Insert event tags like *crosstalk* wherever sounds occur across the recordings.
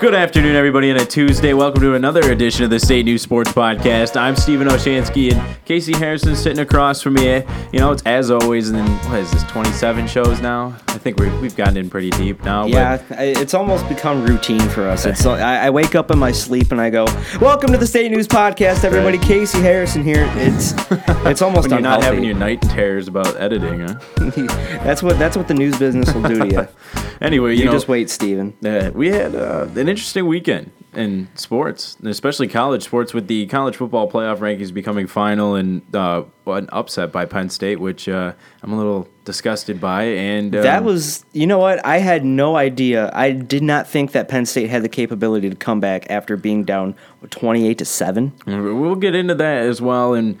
Good afternoon, everybody, on a Tuesday. Welcome to another edition of the State News Sports Podcast. I'm Stephen Olschanski, and Casey Harrison sitting across from me. You know, it's as always, and then what is this, 27 shows now? I think we're, we've gotten in pretty deep now. Yeah, it's almost become routine for us. It's I, I wake up in my sleep and I go, "Welcome to the State News Podcast, everybody." Right. Casey Harrison here. It's it's almost *laughs* When you're not having your night terrors about editing, huh? *laughs* that's what that's what the news business will do to you. *laughs* Anyway, you, You know, just wait, Steven. Uh, we had uh, an interesting weekend in sports, especially college sports, with the college football playoff rankings becoming final and uh, an upset by Penn State, which uh, I'm a little disgusted by. And um, That was, you know what? I had no idea. I did not think that Penn State had the capability to come back after being down twenty-eight to seven. We'll get into that as well. And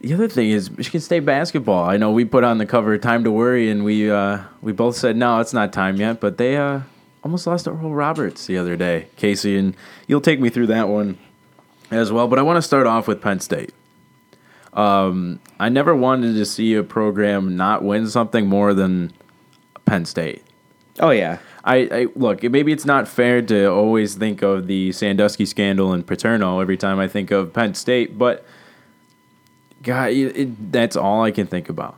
the other thing is Michigan State basketball. I know we put on the cover "Time to Worry," and we uh, we both said no, it's not time yet. But they uh, almost lost to Oral Roberts the other day, Casey, and you'll take me through that one as well. But I want to start off with Penn State. Um, I never wanted to see a program not win something more than Penn State. Oh yeah, I, I look. Maybe it's not fair to always think of the Sandusky scandal and Paterno every time I think of Penn State, but God, it, it, that's all I can think about.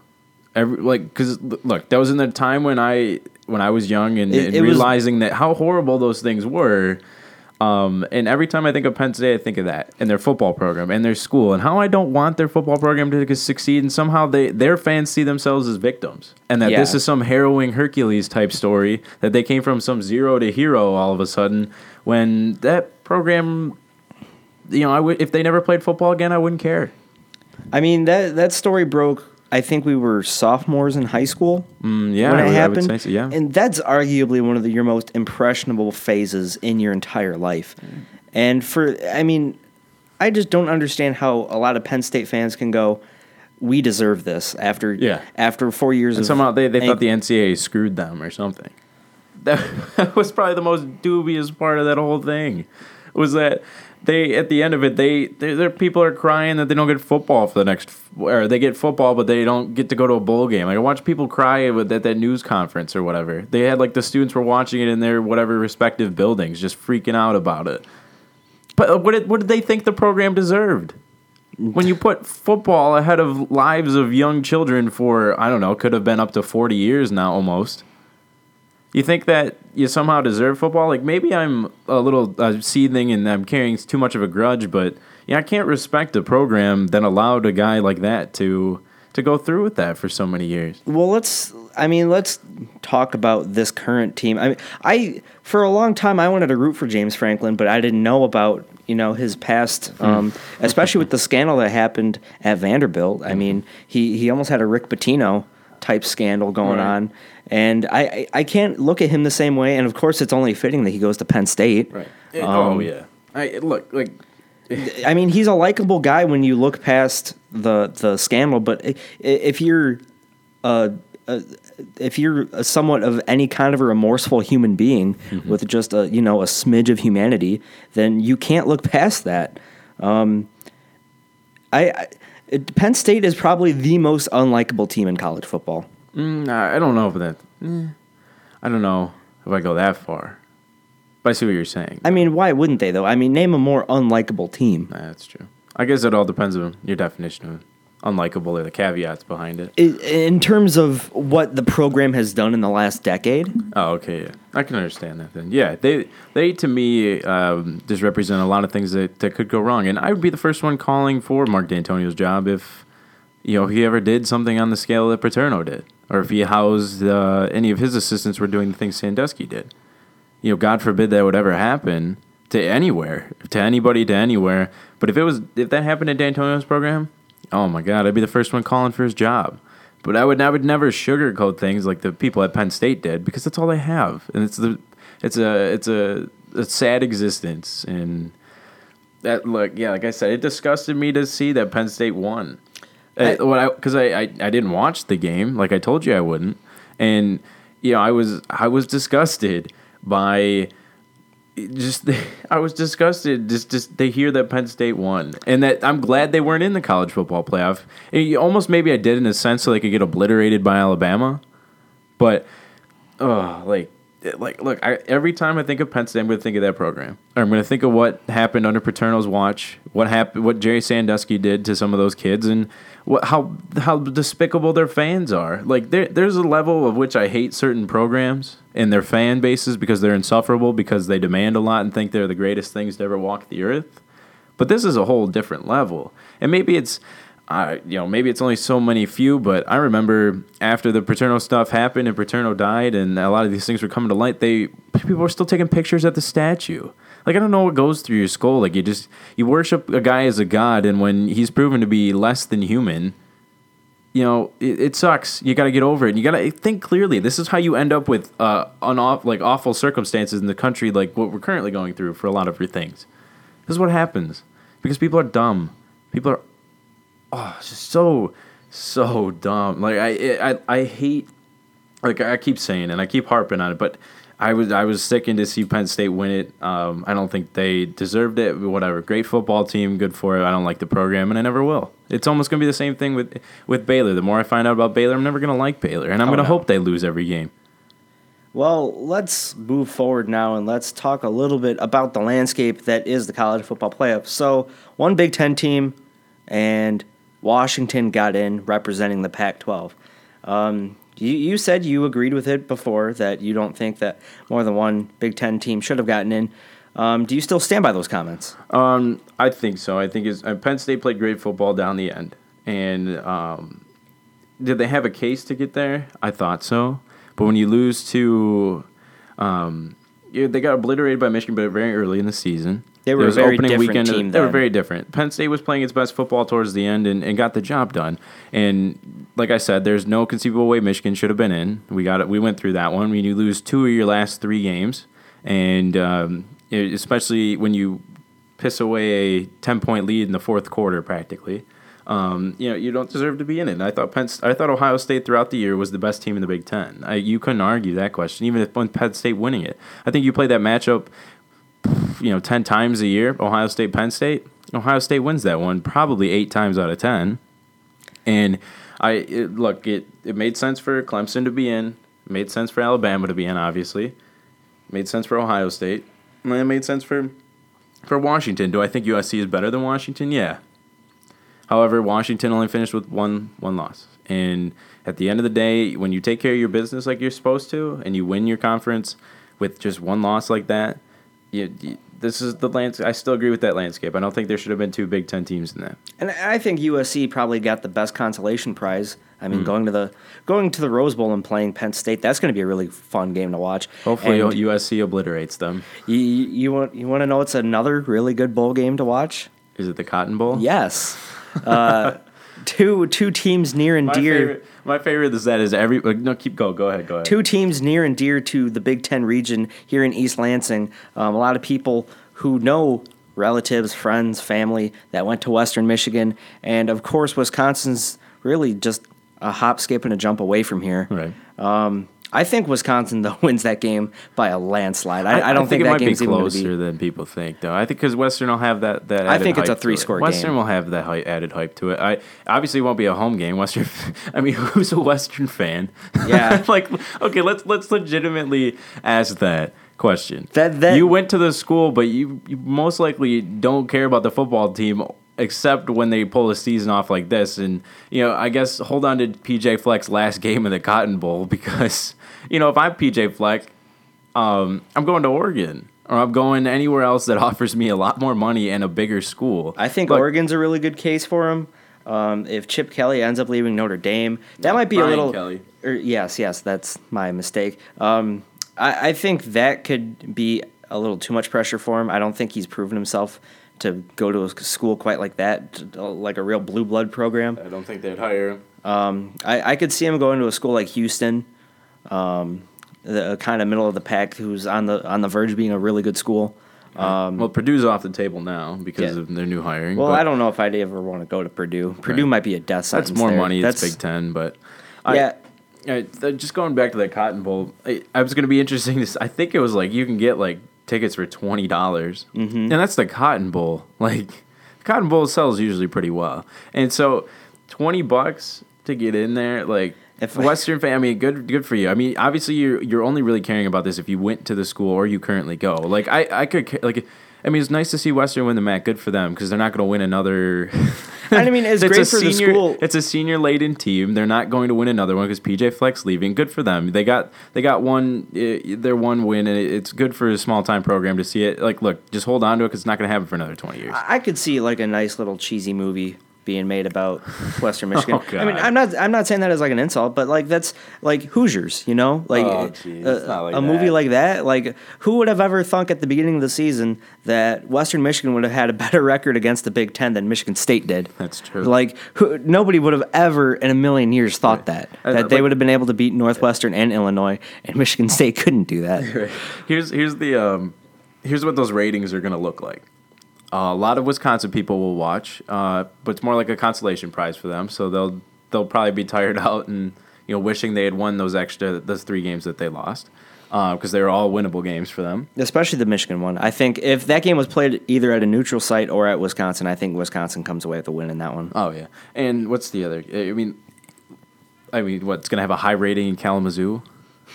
Every like, because look, that was in the time when I when I was young and, It- and it was- realizing that how horrible those things were. Um, and every time I think of Penn State, I think of that and their football program and their school and how I don't want their football program to succeed. And somehow they their fans see themselves as victims, and that this is some harrowing Hercules type story that they came from some zero to hero all of a sudden. When that program, you know, I would if they never played football again, I wouldn't care. I mean that that story broke. I think we were sophomores in high school. Mm, yeah, when I it I happened. say so, yeah. And that's arguably one of the, your most impressionable phases in your entire life. And for, I mean, I just don't understand how a lot of Penn State fans can go, "We deserve this." After Yeah. after four years And of somehow they, they thought the NCAA screwed them or something. That, *laughs* that was probably the most dubious part of that whole thing. Was that they at the end of it they their people are crying that they don't get football for the next or they get football but they don't get to go to a bowl game. Like I watch people cry at that news conference or whatever. They had like the students were watching it in their whatever respective buildings, just freaking out about it. But uh, what did what did they think the program deserved? when you put football ahead of lives of young children for I don't know, could have been up to 40 years now almost. You think that you somehow deserve football? Like maybe I'm a little uh, seething and I'm carrying too much of a grudge, but yeah, I can't respect a program that allowed a guy like that to to go through with that for so many years. Well, let's. I mean, let's talk about this current team. I mean, I for a long time I wanted to root for James Franklin, but I didn't know about you know his past, um, especially with the scandal that happened at Vanderbilt. I mean, he he almost had a Rick Pitino type scandal going Right. on, and I, I I can't look at him the same way. And of course, it's only fitting that he goes to Penn State. Right. oh Um, yeah. I look like I mean, he's a likable guy when you look past the the scandal. But if you're, uh, uh, if you're somewhat of any kind of a remorseful human being with just a you know a smidge of humanity, then you can't look past that. Um, I, I it, Penn State is probably the most unlikable team in college football. mm, I don't know if that eh, I don't know if I go that far. But I see what you're saying. I mean, why wouldn't they though? I mean, name a more unlikable team. Nah, That's true. I guess it all depends on your definition of unlikable or the caveats behind it. In terms of what the program has done in the last decade, Oh, okay, yeah, I can understand that. Then, yeah, they they to me um, just represent a lot of things that, that could go wrong, and I would be the first one calling for Mark Dantonio's job if you know he ever did something on the scale that Paterno did, or if he housed uh, any of his assistants were doing the things Sandusky did. You know, God forbid that would ever happen to anywhere, to anybody, to anywhere. But if it was, if that happened at Dantonio's program, oh my God, I'd be the first one calling for his job. But I would, I would never sugarcoat things like the people at Penn State did because that's all they have, and it's the, it's a, it's a, a sad existence, and that look, yeah, like I said, it disgusted me to see that Penn State won. I- Uh, what I because I, I I didn't watch the game like I told you I wouldn't, and you know I was I was disgusted by just *laughs* I was disgusted just just to hear that Penn State won, and that I'm glad they weren't in the college football playoff. You- almost maybe I did in a sense so they could get obliterated by Alabama, but oh, like like look, I, every time I think of Penn State, I'm going to think of that program. Or I'm going to think of what happened under Paterno's watch, what happened, what Jerry Sandusky did to some of those kids, and what how how despicable their fans are. Like there there's a level of which I hate certain programs and their fan bases because they're insufferable because they demand a lot and think they're the greatest things to ever walk the earth. But this is a whole different level, and maybe it's I you know maybe it's only so many few, but I remember after the Paterno stuff happened and Paterno died, and a lot of these things were coming to light. They people were still taking pictures at the statue. Like I don't know what goes through your skull. Like you just you worship a guy as a god, and when he's proven to be less than human, you know it, it sucks. You got to get over it. You got to think clearly. This is how you end up with uh unoff like awful circumstances in the country, like what we're currently going through for a lot of your things. This is what happens because people are dumb. People are oh, it's just so so dumb. Like I I I hate like I keep saying and I keep harping on it, but I was I was sickened to see Penn State win it. Um, I don't think they deserved it. Whatever, great football team, good for it. I don't like the program, and I never will. It's almost gonna be the same thing with with Baylor. The more I find out about Baylor, I'm never gonna like Baylor, and I'm Oh, gonna no. hope they lose every game. Well, let's move forward now and let's talk a little bit about the landscape that is the college football playoff. So, one Big Ten team and Washington got in representing the Pac 12. Um, you, you said you agreed with it before that you don't think that more than one Big Ten team should have gotten in. Um, do you still stand by those comments? Um, I think so. I think uh, Penn State played great football down the end, and um, did they have a case to get there? I thought so, but when you lose to, um, they got obliterated by Michigan, but very early in the season. They were a very opening different weekend team They were very different. Penn State was playing its best football towards the end and, and got the job done. And like I said, there's no conceivable way Michigan should have been in. We got it. We went through that one. When you lose two of your last three games, and um, it- especially when you piss away a ten point lead in the fourth quarter, practically. Um, you know, you don't deserve to be in it. And I thought Penn, I thought Ohio State throughout the year was the best team in the Big Ten. I, you couldn't argue that question, even if Penn State winning it. I think you play that matchup you know, 10 times a year, Ohio State, Penn State, Ohio State wins that one probably eight times out of 10. And I it, look, it, it made sense for Clemson to be in, made sense for Alabama to be in, obviously, made sense for Ohio State, and it made sense for for Washington. Do I think USC is better than Washington? Yeah. However, Washington only finished with one one loss. And at the end of the day, when you take care of your business like you're supposed to, and you win your conference with just one loss like that, you, you, this is the landscape. I still agree with that landscape. I don't think there should have been two Big Ten teams in that. And I think USC probably got the best consolation prize. I mean, going to the going to the Rose Bowl and playing Penn State, that's going to be a really fun game to watch. Hopefully, And USC obliterates them. you, you, you want you want to know it's another really good bowl game to watch? Is it the Cotton Bowl? Yes, *laughs* uh, two two teams near and My dear. favorite, my favorite is that is every no keep go go ahead go ahead. two teams near and dear to the Big Ten region here in East Lansing. Um, a lot of people who know relatives, friends, family that went to Western Michigan, and of course, Wisconsin's really just a hop, skip, and a jump away from here. Right. Um, I think Wisconsin though *laughs* wins that game by a landslide. I, I, don't think, it that might be game's even going closer to be. than people think, though. I think because Western will have that. that I think it's a hype to it. three-score Western game. will have that added hype to it. I obviously it won't be a home game. Western. *laughs* I mean, who's a Western fan? Yeah. *laughs* like, okay, let's let's legitimately ask that question. That- that- you went to the school, but you, you most likely don't care about the football team. Except when they pull a season off like this, and you know, I guess hold on to PJ Fleck's last game of the Cotton Bowl *laughs* because you know if I'm PJ Fleck, um, I'm going to Oregon or I'm going anywhere else that *laughs* offers me a lot more money and a bigger school. I think Look, Oregon's a really good case for him. Um, if Chip Kelly ends up leaving Notre Dame, that might be Brian a little. Kelly. er, yes, yes, that's my mistake. Um, I, I think that could be a little too much pressure for him. I don't think he's proven himself to go to a school quite like that, to- like a real blue blood program. I don't think they'd hire him. Um, I, I could see him going to a school like Houston, um, the kind of middle of the pack, who's on the on the verge of being a really good school. Um, well, Purdue's off the table now because Yeah. of their new hiring. well, I don't know if I'd ever want to go to Purdue. Purdue Right. might be a death sentence. That's more there. money. That's it's Big Ten, but I, yeah. I, just going back to that Cotton Bowl, I, I was going to be interesting. I think it was like you can get like tickets for twenty dollars, mm-hmm. and that's the Cotton Bowl. *laughs* Like Cotton Bowl sells usually pretty well, and so twenty bucks to get in there, like If Western fan, I mean, good, good for you. I mean, obviously, you're you're only really caring about this if you went to the school or you currently go. Like, I, I could like, I mean, it's nice to see Western win the MAC. Good for them because they're not going to win another. *laughs* I mean, it's *laughs* great a for the senior, school. It's a senior laden team. They're not going to win another one because PJ Fleck's leaving. Good for them. They got they got one uh, their one win, and it's good for a small time program to see it. Like, look, just hold on to it because it's not going to happen for another twenty years. I could see like a nice little cheesy movie being made about *laughs* Western Michigan. Oh, I mean, I'm not I'm not saying that as like an insult, but like that's like Hoosiers, you know, like Oh, uh, it's not like a movie like that. Like, who would have ever thunk at the beginning of the season that Western Michigan would have had a better *laughs* record against the Big Ten than Michigan State did? That's true. Like, who, nobody would have ever in a million years thought that Uh, that they would have been able to beat Northwestern and Illinois, and Michigan State couldn't do that. *laughs* here's here's the um, here's what those ratings are going to look like. Uh, a lot of Wisconsin people will watch, uh, but it's more like a consolation prize for them. So they'll they'll probably be tired *laughs* out and you know wishing they had won those extra those three games that they lost because they were all winnable games for them. Especially the Michigan one. I think if that game was played either at a neutral site or at Wisconsin, I think Wisconsin comes away with the win in that one. Oh yeah, and what's the other? I mean, I mean, what's going to have a high rating in Kalamazoo?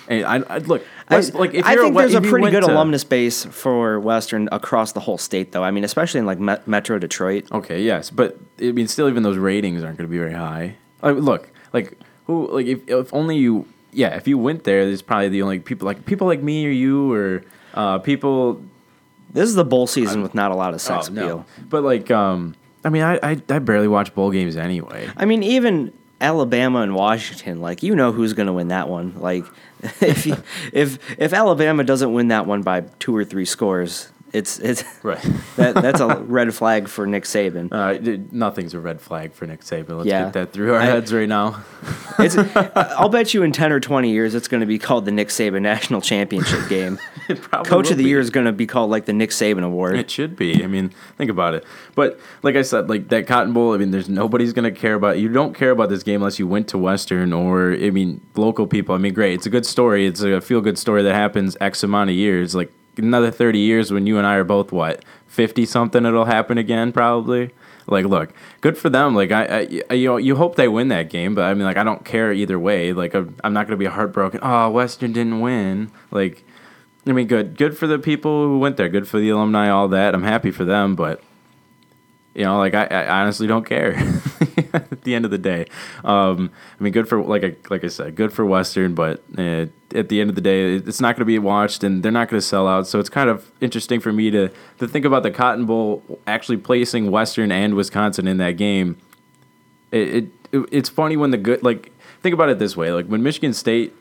And I, I look, West, like if I think we- there's a pretty good to- alumnus base for Western across the whole state, though. I mean, especially in like Met- Metro Detroit. Okay, yes, but I mean, still, even those ratings aren't going to be very high. I mean, look, like who, like if, if only you, yeah, if you went there, there's probably the only people like people like me or you or uh, people. This is the bowl season with not a lot of sex oh, appeal. but like, um, I mean, I, I I barely watch bowl games anyway. I mean, even Alabama and Washington, like you know who's going to win that one. Like *laughs* if you, if if Alabama doesn't win that one by two or three scores, it's it's *laughs* Right. that that's a *laughs* red flag for Nick Saban. Uh, dude, nothing's a red flag for Nick Saban. Let's Yeah. get that through our I- heads right now. *laughs* It's, I'll bet you in ten or twenty years, it's going to be called the Nick Saban National Championship Game. Coach of the be. Year is going to be called like the Nick Saban Award. It should be. I mean, think about it. But like I said, like that Cotton Bowl. I mean, there's nobody's gonna care about. You don't care about this game unless you went to Western or I mean, local people. I mean, great. It's a good story. It's a feel good story that happens X amount of years. Like another thirty years when you and I are both what fifty something, it'll happen again probably. Like, look, good for them. Like, I, I, you know, you hope they win that game, but I mean, like, I don't care either way. Like, I'm, I'm not gonna be heartbroken. Oh, Western didn't win. Like, I mean, good, good for the people who went there. Good for the alumni, all that. I'm happy for them, but you know, like I, I honestly don't care. *laughs* at the end of the day, um, I mean, good for like I like I said, good for Western, but uh, at the end of the day, it's not going to be watched, and they're not going to sell out. So it's kind of interesting for me to to think about the Cotton Bowl actually placing Western and Wisconsin in that game. It, it, it's funny when the good like think about it this way, like when Michigan State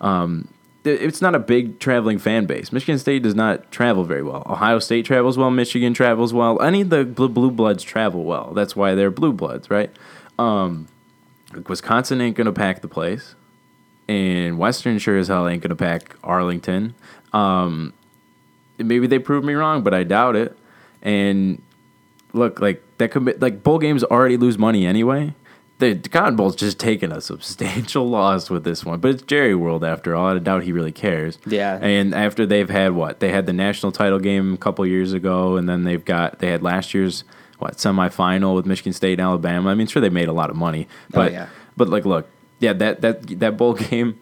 um, it's not a big traveling fan base. Michigan State does not travel very well. Ohio State travels well. Michigan travels well. Any of the blue, bloods travel well. That's why they're blue bloods, right? Um, Wisconsin ain't gonna pack the place, and Western sure as hell ain't gonna pack Arlington. Um, maybe they prove me wrong, but I doubt it. And look, like that could be, like bowl games already lose money anyway. The Cotton Bowl's just taken a substantial *laughs* loss with this one, but it's Jerry World after all. I doubt he really cares. Yeah. And after they've had what they had the national title game a couple years ago, and then they've got they had last year's what semifinal with Michigan State and Alabama. I mean, sure they made a lot of money, oh, but yeah. but like look, yeah, that that that bowl *laughs* game.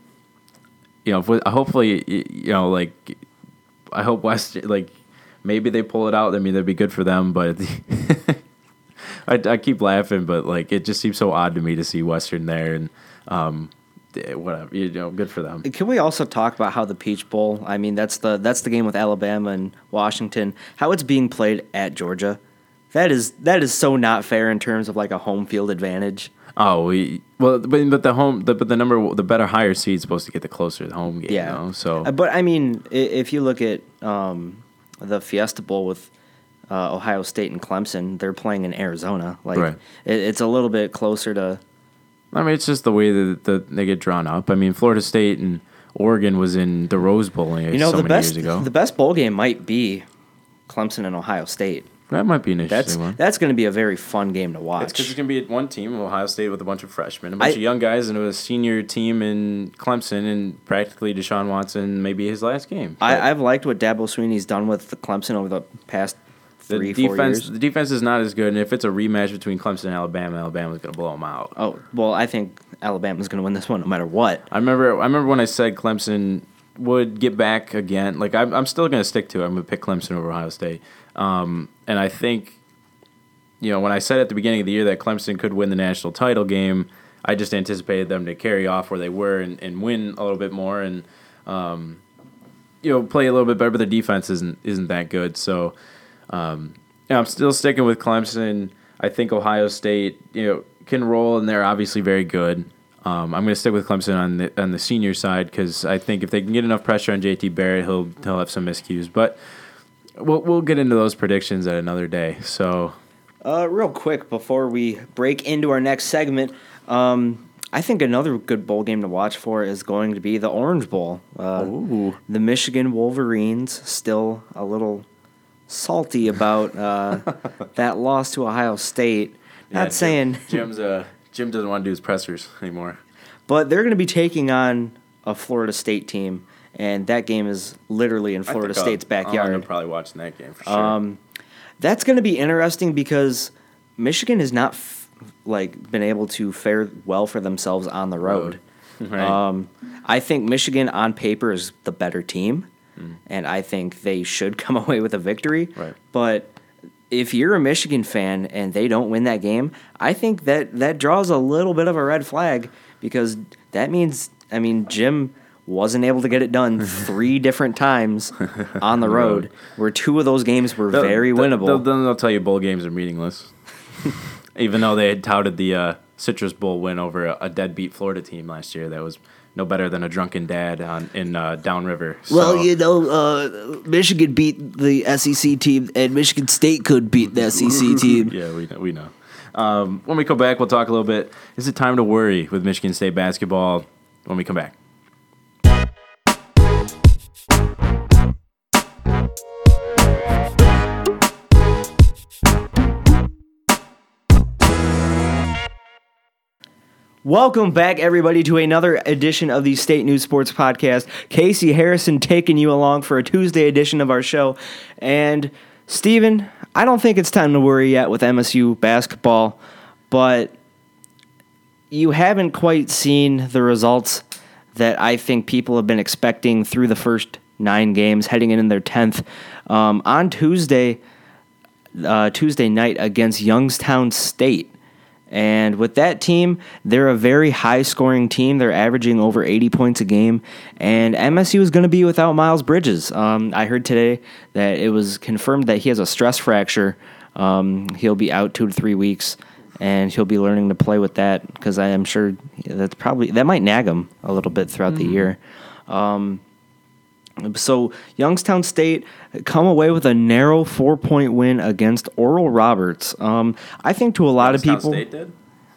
You know, hopefully, you know, like I hope West like maybe they pull it out. I mean, that'd be good for them. But *laughs* I, I keep laughing, but like it just seems so odd to me to see Western there, and um, eh, whatever. You know, good for them. Can we also talk about how the Peach Bowl? I mean, that's the that's the game with Alabama and Washington. How it's being played at Georgia. That is that is so not fair in terms of like a home field advantage. Oh, we well, but but the home, the, but the number, the better higher seed is supposed to get the closer to the home game. Yeah. though, so Uh, But I mean, if you look at um, the Fiesta Bowl with uh, Ohio State and Clemson, they're playing in Arizona. Like Right. it, it's a little bit closer to. I mean, it's just the way that, that they get drawn up. I mean, Florida State and Oregon was in the Rose Bowl You know, so the many best years ago. the best bowl game might be Clemson and Ohio State. that might be an That's one. that's going to be a very fun game to watch. It's because it's going to be one team, Ohio State, with a bunch of freshmen, a bunch I- of young guys, and a senior team in Clemson, and practically Deshaun Watson, maybe his last game. I, I've liked what Dabo Swinney's done with the Clemson over the past three, four defense, the defense is not as good, and if it's a rematch between Clemson and Alabama, Alabama's going to blow them out. Oh well, I think Alabama's going to win this one no matter what. I remember, I remember when I said Clemson would get back again. Like I'm, I'm still going to stick to it. I'm going to pick Clemson over Ohio State, um, and I think, you know, when I said at the beginning of the year that Clemson could win the national title game, I just anticipated them to carry off where they were and, and win a little bit more and. Um, you know, play a little bit better, but their defense isn't isn't that good. So, um, yeah, I'm still sticking with Clemson. I think Ohio State, you know, can roll, and they're obviously very good. Um, I'm going to stick with Clemson on the on the senior side because I think if they can get enough pressure on JT Barrett, he'll he'll have some miscues. But we'll we'll get into those predictions at another day. So Uh, real quick before we break into our next segment, um, I think another good bowl game to watch for is going to be the Orange Bowl. Uh, the Michigan Wolverines still a little salty about uh, *laughs* that loss to Ohio State. yeah, Not Jim- saying, Jim's uh Jim doesn't want to do his pressers anymore. but they're going to be taking on a Florida State team, and that game is literally in Florida State's I'll backyard. probably watching that game for sure. Um, that's going to be interesting because Michigan has not f- like been able to fare well for themselves on the road. *laughs* Right. Um, I think Michigan on paper is the better team, and I think they should *laughs* come away with a victory. Right. But if you're a Michigan fan and they don't win that game, I think that that draws a little bit of a red flag because that means I mean Jim wasn't able to get it done *laughs* three different times on the road, *laughs* where two of those games were They'll- very they'll- winnable. They'll, they'll tell you bowl games are meaningless, even though they had touted the uh, Citrus Bowl win over a, a deadbeat Florida team last year. That was no better than a drunken dad on in uh, Downriver. So, Well, you know, uh, Michigan beat the SEC team, and Michigan State could beat the SEC *laughs* team. yeah, we know, we know. Um, when we come back, we'll talk a little bit. Is it time to worry with Michigan State basketball? When we come back. Welcome back, everybody, to another edition of the State News Sports Podcast. Casey Harrison taking you along for a Tuesday edition of our show. And, Steven, I don't think it's time to worry yet with MSU basketball, but you haven't quite seen the results that I think people have been expecting through the first nine games, heading in their 10th. Um, on Tuesday, uh, Tuesday night against Youngstown State. And with that team, they're a very high scoring team. They're averaging over 80 points a game. And MSU is going to be without Miles Bridges. Um, I heard today that it was confirmed that he has a stress fracture. Um, he'll be out two to three weeks. And he'll be learning to play with that because I am sure that's probably that might nag him a little bit throughout the year. So Youngstown State come away with a narrow four point win against Oral Roberts. Um, I think to a lot of people, State did?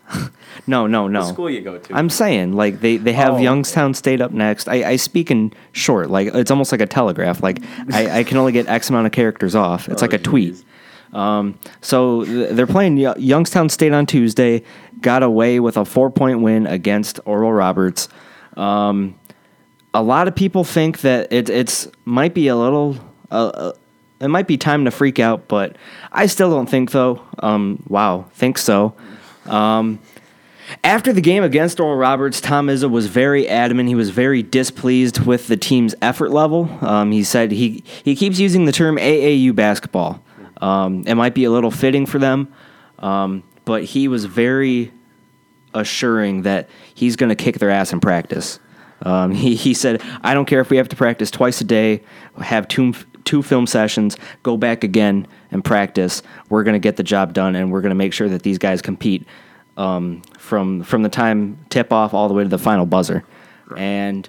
*laughs* no, no, no. What school you go to? I'm saying like they, they have Oh, Youngstown State up next. I, I speak in short, like it's almost like a telegraph. Like I, I can only get X amount of characters off. It's Oh, like a tweet. geez. Um, so th- they're playing Yo- Youngstown State on Tuesday. Got away with a four point win against Oral Roberts. Um, a lot of people think that it it's might be a little. Uh, uh, it might be time to freak out, but I still don't think though. Um, wow, think so. Um, after the game against Oral Roberts, Tom Izzo was very adamant. He was very displeased with the team's effort level. Um, he said he, he keeps using the term AAU basketball. Um, it might be a little fitting for them, um, but he was very assuring that he's going to kick their ass in practice. Um, *laughs* he, he said, I don't care if we have to practice twice a day, have two, two film sessions, go back again and practice. We're going to get the job done, and we're going to make sure that these guys compete um, from, from the time tip off all the way to the final buzzer. And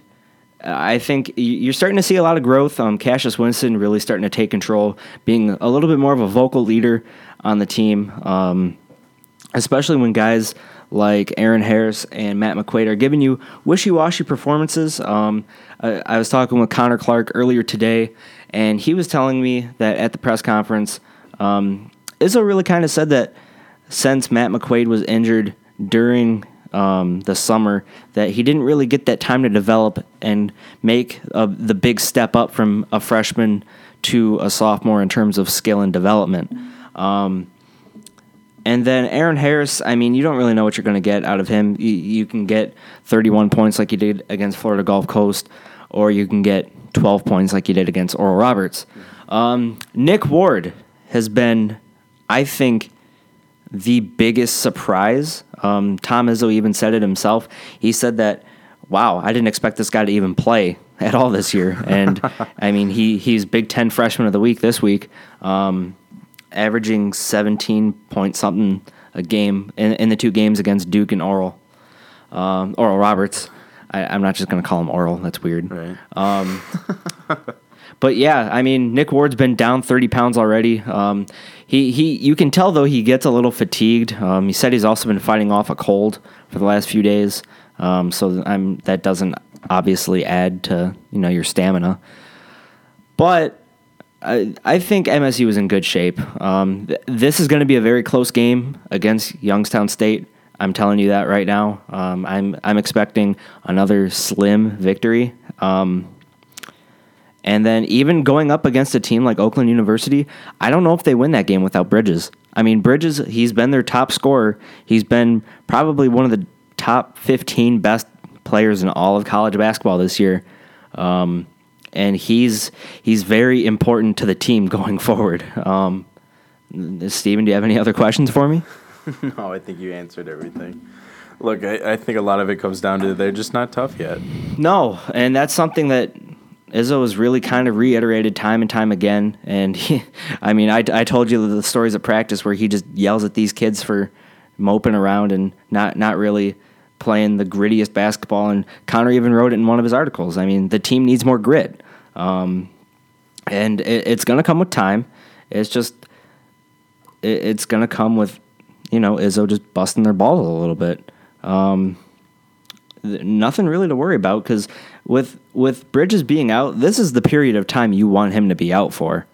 I think you're starting to see a lot of growth. Um, Cassius Winston really starting to take control, being a little bit more of a vocal leader on the team. Um, especially when guys like Aaron Harris and Matt McQuaid are giving you wishy-washy performances. Um, I, I was talking with Connor Clark earlier today, and he was telling me that at the press conference, um, Izzo really kind of said that since Matt McQuaid was injured during um, the summer, that he didn't really get that time to develop and make uh, the big step up from a freshman to a sophomore in terms of skill and development. Um, and then Aaron Harris, I mean, you don't really know what you're going to get out of him. You, you can get 31 points like you did against Florida Gulf Coast, or you can get 12 points like you did against Oral Roberts. Um, Nick Ward has been, I think, the biggest surprise. Um, Tom Izzo even said it himself. He said that, wow, I didn't expect this guy to even play at all this year. And *laughs* I mean, he he's Big Ten Freshman of the Week this week, um, averaging 17 point something a game in, in the two games against Duke and Oral. Um, Oral Roberts. I, I'm not just going to call him Oral. That's weird. Right. *laughs* But yeah, I mean, Nick Ward's been down 30 pounds already. Um, he, he, you can tell though he gets a little fatigued. Um, he said he's also been fighting off a cold for the last few days. Um, so I'm, that doesn't obviously add to, you know, your stamina. But I, I think MSU is in good shape. Um, th- this is going to be a very close game against Youngstown State. I'm telling you that right now. Um, I'm, I'm expecting another slim victory. Um, and then even going up against a team like Oakland University, I don't know if they win that game without Bridges. I mean, Bridges, he's been their top scorer. He's been probably one of the top 15 best players in all of college basketball this year. Um, and he's he's very important to the team *laughs* going forward. Um, Steven, do you have any other questions for me? *laughs* No, I think you answered everything. Look, I, I think a lot of it comes down to they're just not tough yet. No, and that's something that Izzo has really kind of reiterated time and time again. And he, *laughs* I mean, I, I told you the stories of practice where he just yells at these kids for moping around and not not really playing the grittiest basketball. And Connor even wrote it in one of his articles. I mean, the team needs more grit, um, and it, it's going to come with time. It's just it, it's going to come with you know Izzo just busting their balls a little bit. Um, th- nothing really to worry about because with with Bridges being out, this is the period of time you want him to be out for.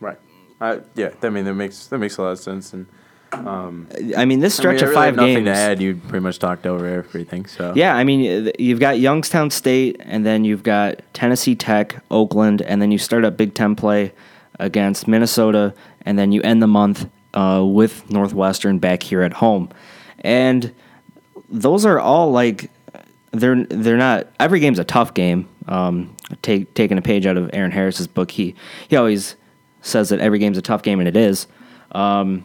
Right. I, yeah, I mean that makes that makes a lot of sense. And I mean, this I stretch mean, I of really five have nothing games. to add. You pretty much talked over everything. So Yeah, I mean, you've got Youngstown State, and then you've got Tennessee Tech, Oakland, and then you start up Big Ten play against Minnesota, and then you end the month uh, with Northwestern back here at home. And those are all like they're they're not every game's a tough game. Um, take taking a page out of Aaron Harris's book, he he always says that every game's a tough game, and it is. Um,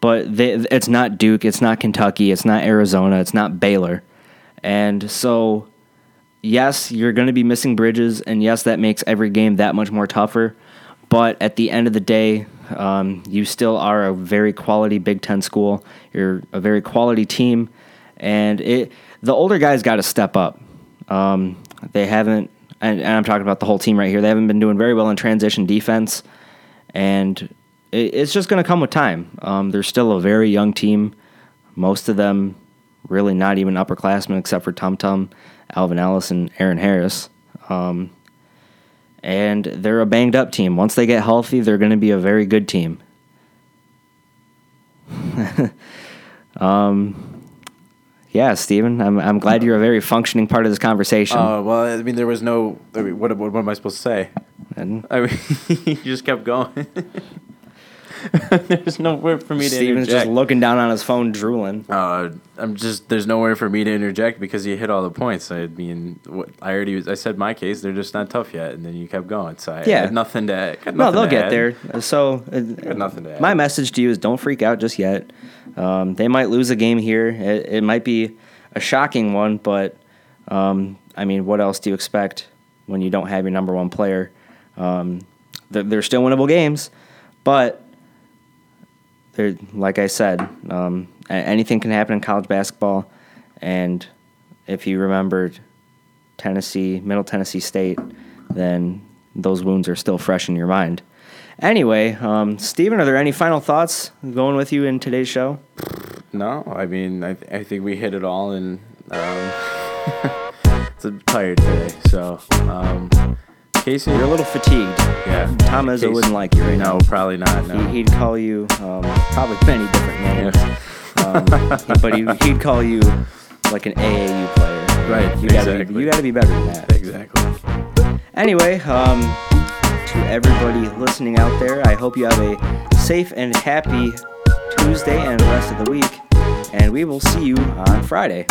but they, it's not Duke, it's not Kentucky, it's not Arizona, it's not Baylor. And so, yes, you're going to be missing Bridges, and yes, that makes every game that much more tougher. But at the end of the day, um, you still are a very quality Big Ten school. You're a very quality team, and it the older guys got to step up. Um, they haven't, and, and I'm talking about the whole team right here. They haven't been doing very well in transition defense, and it, it's just going to come with time. Um, they're still a very young team. Most of them really not even upperclassmen except for Tum Tum, Alvin Ellis, and Aaron Harris. Um, and they're a banged up team. Once they get healthy, they're going to be a very good team. *laughs* um, yeah, Steven, I'm, I'm glad you're a very functioning part of this conversation. Uh, well, I mean, there was no. I mean, what, what, what am I supposed to say? and I mean, *laughs* you just kept going. *laughs* *laughs* there's nowhere for me to Steven's interject. just looking down on his phone, drooling. uh, I'm just there's nowhere for me to interject because you hit all the points. I mean, what, I already was, I said my case. They're just not tough yet, and then you kept going. So I Yeah. had nothing to. Got No, they'll to get add. there. So, uh, nothing to add. my message to you is don't freak out just yet. Um, they might lose a game here. It, it might be a shocking one, but um, I mean, what else do you expect when you don't have your number one player? Um, they're, they're still winnable games, but they're like I said, um, anything can happen in college basketball. And if you remembered Tennessee, Middle Tennessee State, then those wounds are still fresh in your mind. Anyway, um, Steven, are there any final thoughts going with you in today's show? No, I mean, I, I think we hit it all, and um, *laughs* it's a tired today. So, um, Casey, You're a little fatigued. yeah. Tom Izzo Casey- wouldn't like you right No, now. probably not. No. He, he'd call you um, probably many different names, Yeah. um, but he, he'd call you like an AAU player. Right, You gotta be, exactly. you got to be better than that. exactly. Anyway, um, to everybody listening out there. I hope you have a safe and happy Tuesday and the rest of the week. And we will see you on Friday.